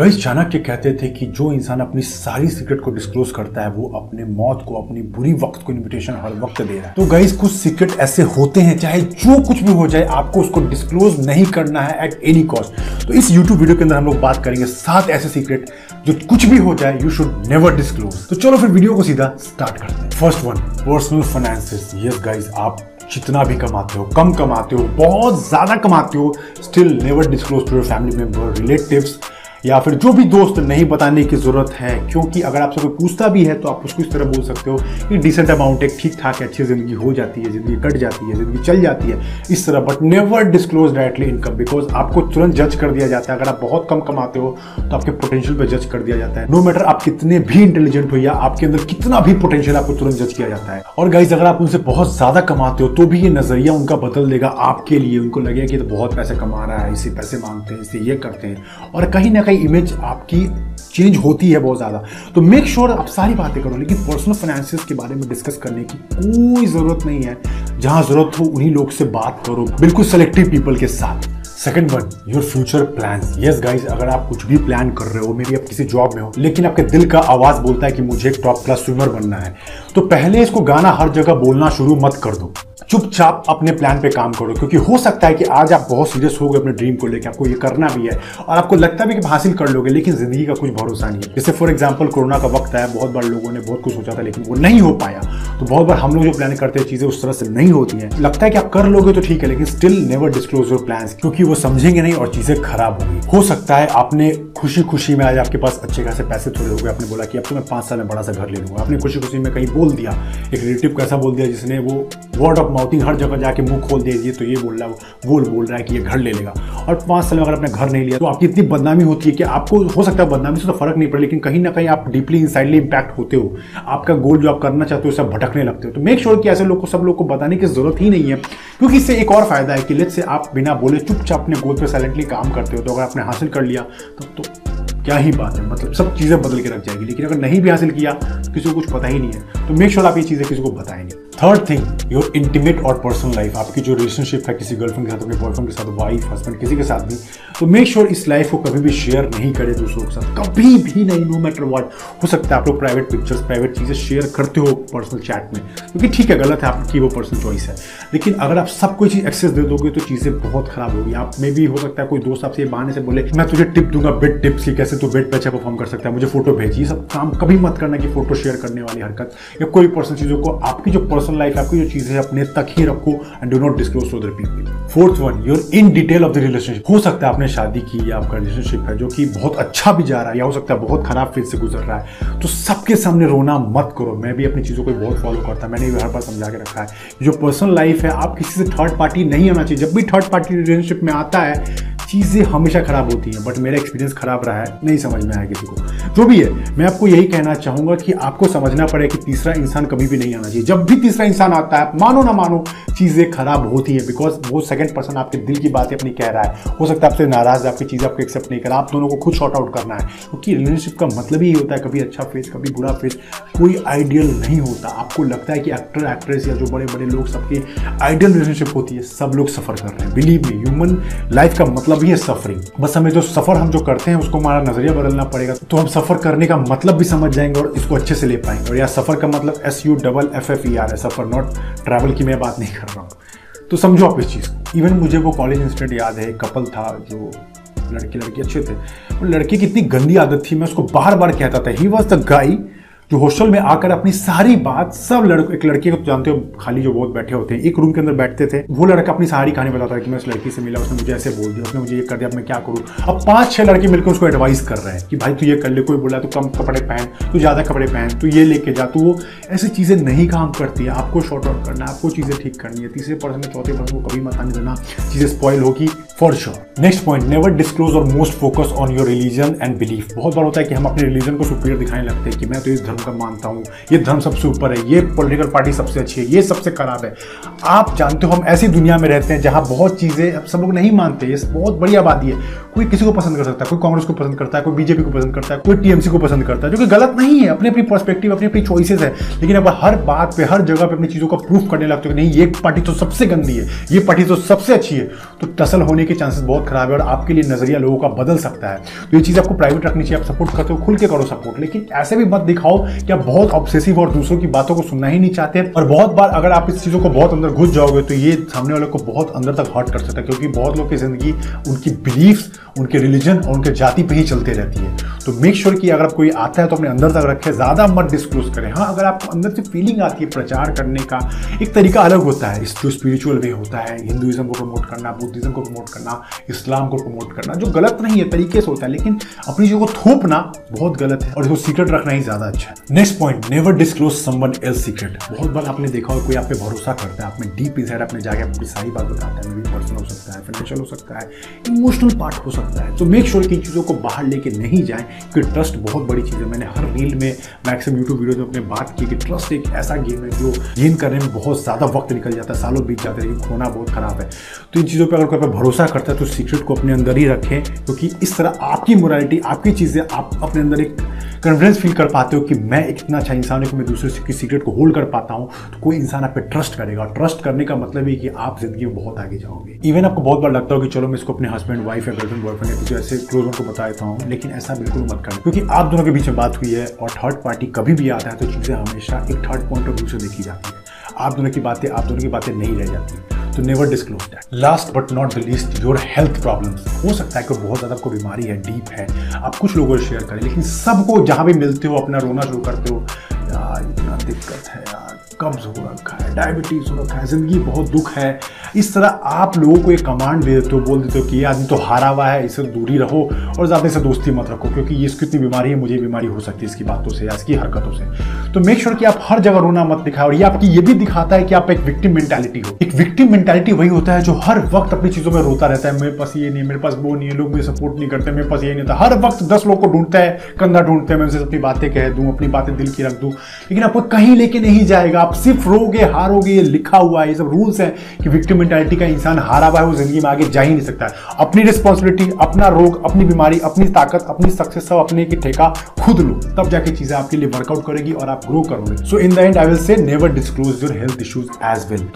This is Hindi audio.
गैस चाणक्य कहते थे कि जो इंसान अपनी सारी सीक्रेट को डिस्क्लोज करता है, वो अपने मौत को, अपनी बुरी वक्त को इन्विटेशन हर वक्त दे रहा है। तो गैस कुछ सीक्रेट ऐसे होते हैं, चाहे जो कुछ भी हो जाए, आपको उसको डिस्क्लोज नहीं करना है एट एनी कॉस्ट तो इस यूट्यूब वीडियो के अंदर हम लोग बात करेंगे सात ऐसे सीक्रेट जो कुछ भी हो जाए यू शुड नेवर डिस्क्लोज तो चलो फिर वीडियो को सीधा स्टार्ट करते हैं। First one personal finances yes guys आप जितना भी कमाते हो, कम कमाते हो, बहुत ज़्यादा कमाते हो still never disclose to your family member relatives या फिर जो भी दोस्त नहीं बताने की ज़रूरत है, क्योंकि अगर आपसे कोई पूछता भी है तो आप उसको इस तरह बोल सकते हो कि डिसेंट अमाउंट एक ठीक ठाक अच्छी ज़िंदगी हो जाती है, ज़िंदगी कट जाती है, ज़िंदगी चल जाती है, इस तरह but never disclose directly income because आपको तुरंत जज कर दिया जाता है। अगर आप बहुत कम कमाते हो तो आपके पोटेंशियल पर जज कर दिया जाता है। नो no मैटर आप कितने भी इंटेलिजेंट हो या आपके अंदर कितना भी पोटेंशियल आपको तुरंत जज किया जाता है। और गाइज़ अगर आप उनसे बहुत ज़्यादा कमाते हो तो भी ये नज़रिया उनका बदल देगा आपके लिए। उनको लगेगा कि तो बहुत पैसे कमा रहा है, इसी पैसे मांगते हैं, इसे ये करते हैं। और कहीं ना कहीं इमेज आपकी चेंज होती है बहुत ज़्यादा। तो मेक श्योर sure आप सारी बातें करो, लेकिन पर्सनल फाइनेंसिस के बारे में डिस्कस करने की कोई ज़रूरत नहीं है। जहाँ ज़रूरत हो, उन्हीं लोग से बात करो। बिल्कुल सेलेक्टिव पीपल के साथ। Second one your future plan yes guys अगर आप कुछ भी प्लान कर रहे हो मे भी आप किसी जॉब में हो, लेकिन आपके दिल का आवाज़ बोलता है कि मुझे एक टॉप क्लास स्विमर बनना है। तो पहले इसको गाना हर जगह बोलना शुरू मत कर दो। चुपचाप अपने प्लान पे काम करो, क्योंकि हो सकता है कि आज आप बहुत सीरियस हो गए अपने ड्रीम को लेकर आपको ये करना भी है और आपको लगता भी कि हासिल कर लोगे, लेकिन ज़िंदगी का कुछ भरोसा नहीं है। जैसे फॉर एग्ज़ाम्पल कोरोना का वक्त आया, बहुत बार लोगों ने बहुत कुछ सोचा था, लेकिन वो नहीं हो पाया। तो बहुत बार हम लोग जो प्लान करते हैं, चीज़ें उस तरह से नहीं होती हैं। लगता है कि आप कर लोगे तो ठीक है, लेकिन still never disclose your plan क्योंकि वो समझेंगे नहीं और चीज़ें खराब होंगी। हो सकता है आपने खुशी खुशी में आज आपके पास अच्छे खासे पैसे थोड़े हो गए, आपने बोला कि अब तो मैं पाँच साल में बड़ा सा घर ले लूँगा, आपने खुशी खुशी में कहीं बोल दिया। एक रिलेटिव को ऐसा बोल दिया जिसने वो वर्ड ऑफ़ माउथिंग हर जगह जाके मुँह खोल दे दिए तो ये बोल रहा है वो बोल रहा है कि ये घर ले लेगा। और पाँच साल में अगर आपने घर नहीं लिया तो आपकी इतनी बदनामी होती है कि आपको हो सकता है बदनामी से तो फ़र्क नहीं पड़े लेकिन कहीं ना कहीं आप डीपली इनसाइडली इंपैक्ट होते हो। आपका गोल जो आप करना चाहते हो सब भटकने लगते हो। तो मेक श्योर कि ऐसे लोग को सब लोग को बताने की ज़रूरत ही नहीं है क्योंकि इससे एक और फ़ायदा है कि लेट से आप बिना बोले चुपचाप अपने गोल पर साइलेंटली काम करते हो तो अगर आपने हासिल कर लिया तो, तो क्या ही बात है। मतलब सब चीज़ें बदल के रख जाएगी। लेकिन अगर नहीं भी हासिल किया तो किसी को कुछ पता ही नहीं है। तो मेक श्योर आप ये चीज़ें किसी को बताएँगे। थर्ड थिंग योर इंटीमेट और पर्सनल लाइफ आपकी जो रिलेशनशिप है किसी गर्लफ्रेंड के साथ, अपने बॉयफ्रेंड के साथ वाइफ हस्बैंड किसी के साथ भी तो मेक श्योर sure इस लाइफ को कभी भी शेयर नहीं करें दूसरों के साथ। कभी भी नहीं नो मैटर वॉट हो सकता है आप लोग प्राइवेट पिक्चर्स प्राइवेट चीज़ें शेयर करते हो पर्सनल चैट में, क्योंकि तो ठीक है, गलत है आपकी वो पर्सनल चॉइस है। लेकिन अगर आप सब कोई चीज़ एक्सेस दे दोगे तो चीज़ें बहुत खराब होगी। आप में भी हो सकता है कोई दोस्त आपसे बहाने से बोले, मैं तुझे टिप दूँगा बेड टिप्स की कैसे तू बेड पे अच्छा परफॉर्म कर सकता है, मुझे फ़ोटो भेजिए सब काम कभी मत करना कि फ़ोटो शेयर करने वाली हरकत। या कोई पर्सनल चीज़ों को, आपकी जो पर्सनल लाइफ है, आपकी जो चीज़ें अपने तक ही रखो and do not disclose to other people fourth one your in detail of the relationship हो सकता है आपने शादी की, या आपका रिलेशनशिप है जो कि बहुत अच्छा भी जा रहा है, या हो सकता है बहुत खराब फ़ेज़ से गुजर रहा है तो सबके सामने रोना मत करो। मैं भी अपनी चीज़ों को बहुत फॉलो करता मैंने भी हर बार समझा के रखा है। जो पर्सनल लाइफ है, आप किसी से थर्ड पार्टी नहीं आना चाहिए। जब भी थर्ड पार्टी रिलेशनशिप में आता है चीज़ें हमेशा खराब होती हैं बट मेरा एक्सपीरियंस खराब रहा है, नहीं समझ में आया किसी को। जो भी है, मैं आपको यही कहना चाहूँगा कि आपको समझना पड़े कि तीसरा इंसान कभी भी नहीं आना चाहिए। जब भी तीसरा इंसान आता है मानो ना मानो, चीज़ें खराब होती है बिकॉज़ वो सेकंड पर्सन आपके दिल की बातें अपनी कह रहा है। हो सकता है आपसे नाराज़ है, आपकी चीज़ आपको एक्सेप्ट नहीं करा आप दोनों को खुद शॉर्ट आउट करना है। क्योंकि रिलेशनशिप का मतलब ही होता है, कभी अच्छा फेस कभी बुरा फेस कोई आइडियल नहीं होता। आपको लगता है कि एक्टर एक्ट्रेस या जो बड़े बड़े लोग सबके आइडियल रिलेशनशिप होती है, सब लोग सफ़र कर रहे हैं। बिलीव मी ह्यूमन लाइफ का मतलब ही सफरिंग बस हमें जो सफ़र हम जो करते हैं, उसको हमारा नज़रिया बदलना पड़ेगा। तो हम सफ़र करने का मतलब भी समझ जाएँगे और इसको अच्छे से ले पाएँगे। और या सफ़र का मतलब S U double F E R are है। सफ़र नॉट ट्रैवल की मैं बात नहीं कर रहा हूँ। तो समझो आप इस चीज़ को। इवन मुझे वो कॉलेज इंसिडेंट याद है कपल था जो लड़के लड़के अच्छे थे। और लड़के की इतनी गंदी आदत थी, मैं उसको बार बार कहता था ही वॉज़ द गाई जो हॉस्टल में आकर अपनी सारी बात, सब लड़के एक लड़के को तो जानते हो, खाली जो बहुत बैठे होते हैं, एक रूम के अंदर बैठते थे, वो लड़का अपनी सारी कहानी बताता है कि मैं उस लड़की से मिला, उसने मुझे ऐसे बोल दिया, उसने मुझे ये कर दिया मैं क्या करूँ? अब पाँच छह लड़के मिलकर उसको एडवाइस कर रहे हैं कि भाई तू ये कर ले, कोई बोला, तू कम कपड़े पहन, तू ज़्यादा कपड़े पहन, तू ये लेके जा, तू वो, ऐसी चीज़ें नहीं काम करती है। आपको शॉर्ट आउट करना है आपको चीज़ें ठीक करनी है। तीसरे पर्सन में, चौथे पर्सन को कभी मत आने देना चीज़ें स्पॉइल होगी for sure next point never disclose और most focus on your religion and belief बहुत बार होता है कि हम अपने रिलीजन को सुपीरियर दिखाने लगते हैं कि मैं तो इस धर्म धर्म का मानता हूँ, ये धर्म सबसे ऊपर है, ये पॉलिटिकल पार्टी सबसे अच्छी है, ये सबसे खराब है। आप जानते हो हम ऐसी दुनिया में रहते हैं जहाँ बहुत चीज़ें सब लोग नहीं मानते, ये बहुत बड़ी आबादी है। कोई किसी को पसंद कर सकता है, कोई कांग्रेस को पसंद करता है, कोई बीजेपी को पसंद करता है, कोई टीएमसी को पसंद करता है, जो कि गलत नहीं है, अपनी अपनी पर्सपेक्टिव अपनी अपनी चॉइसेस है। लेकिन अब हर बात पे, हर जगह पे अपनी चीज़ों का प्रूफ करने लगते हो नहीं, ये पार्टी तो सबसे गंदी है, ये पार्टी तो सबसे अच्छी है। तो टसल होने के चांसेस बहुत खराब है और आपके लिए नज़रिया लोगों का बदल सकता है। तो ये चीज़ आपको प्राइवेट रखनी चाहिए, आप सपोर्ट करते हो, खुल के करो सपोर्ट लेकिन ऐसे भी मत दिखाओ कि आप बहुत ऑब्सेसिव और दूसरों की बातों को सुनना ही नहीं चाहते और बहुत बार अगर आप इस चीज़ों को बहुत अंदर घुस जाओगे तो ये सामने वाले को बहुत अंदर तक हर्ट कर सकता है, क्योंकि बहुत लोग की ज़िंदगी उनकी बिलीफ्स उनके रिलीजन और उनके जाति पे ही चलते रहती है। तो मेक श्योर sure कि अगर कोई आता है तो अपने अंदर तक रखे, ज़्यादा मत डिस्क्लोज करें। हाँ अगर आपको अंदर से फीलिंग आती है प्रचार करने का, एक तरीका अलग होता है। जो स्पिरिचुअल वे होता है हिंदुइज्म को प्रमोट करना बुद्धिज्म को प्रमोट करना इस्लाम को प्रमोट करना, जो गलत नहीं है, तरीके से होता है, लेकिन अपनी चीज़ों को थोपना बहुत गलत है। और इसको सीक्रेट रखना ही ज़्यादा अच्छा है। Next point never disclose someone else secret बहुत बार आपने देखा हो कोई आप पे भरोसा करता है आपने डीप इनसाइड अपने जाके अपनी सारी बात बताता है पर्सनल हो सकता है फाइनेंशियल हो सकता है इमोशनल पार्ट हो सकता है। तो मेक श्योर की चीज़ों को बाहर लेके नहीं जाए, क्योंकि ट्रस्ट बहुत बड़ी चीज़ है। मैंने हर रील में मैक्सिमम यूट्यूब वीडियो में अपने बात की कि ट्रस्ट एक ऐसा गेम है जो गेन करने में बहुत ज़्यादा वक्त निकल जाता है, सालों बीत जाते हैं, लेकिन खोना बहुत खराब है। तो इन चीज़ों पर अगर कोई भरोसा करता है तो सीक्रेट को अपने अंदर ही रखें, क्योंकि इस तरह आपकी मोरालिटी आपकी चीज़ें आप अपने अंदर एक कॉन्फिडेंस फील कर पाते हो कि मैं एक इतना अच्छा इंसान हूँ कि मैं दूसरे की सीक्रेट को होल्ड कर पाता हूँ तो कोई इंसान आप पे ट्रस्ट करेगा। ट्रस्ट करने का मतलब ये कि आप ज़िंदगी में बहुत आगे जाओगे। इवन आपको बहुत बार लगता हो कि चलो मैं इसको अपने हस्बैंड वाइफ या गर्लफ्रेंड बॉयफ्रेंड या कुछ ऐसे क्लोज को बता देता हूँ, लेकिन ऐसा बिल्कुल मत करें। क्योंकि आप दोनों के बीच में बात हुई है और थर्ड पार्टी कभी भी आता है तो चीज़ें हमेशा एक थर्ड पॉइंट ऑफ़ व्यू से देखी जाती है। आप दोनों की बातें, आप दोनों की बातें नहीं रह जाती। तो never disclose that last but not the least your health problem हो सकता है कि बहुत ज़्यादा आपको बीमारी है डीप है। आप कुछ लोगों को शेयर करें, लेकिन सबको जहाँ भी मिलते हो, अपना रोना शुरू करते हो, यार, इतना दिक्कत है यार। कब्ज हो रखा है डायबिटीज़ हो रखा है, ज़िंदगी बहुत दुख है। इस तरह आप लोगों को एक कमांड दे देते हो, बोल देते हो कि ये आदमी तो हारा हुआ है, इससे दूरी रहो और ज़्यादा से दोस्ती मत रखो, क्योंकि ये इसकी इतनी बीमारी है, मुझे बीमारी हो सकती है इसकी बातों से या इसकी हरकतों से। तो मेक श्योर कि आप हर जगह रोना मत दिखाओ और ये आपकी ये भी दिखाता है कि आप एक विक्टिम मेंटालिटी हो। एक विक्टिम मेंटालिटी वही होता है जो हर वक्त अपनी चीज़ों में रोता रहता है, मेरे पास ये नहीं मेरे पास वो नहीं है, लोग मुझे सपोर्ट नहीं करते, मेरे पास ये नहीं था हर वक्त दस लोग को ढूंढता है, कंधा ढूंढते हैं, मैं उनसे अपनी बातें कह दूँ, अपनी बातें दिल की रख दूँ, लेकिन आपको कहीं लेके नहीं जाएगा आप सिर्फ़ रोगे, हारोगे, ये लिखा हुआ है, ये सब रूल्स है कि विक्टिम मेंटालिटी का इंसान हारा हुआ है, वो ज़िंदगी में आगे जा ही नहीं सकता है। अपनी रिस्पॉन्सिबिलिटी अपना रोग, अपनी बीमारी, अपनी ताकत, अपनी सक्सेस सब अपने की ठेका खुद लो। तब जाके चीज़ें आपके लिए वर्कआउट करेगी और आप ग्रो करोगे। So in the end I will say never disclose your health issues as well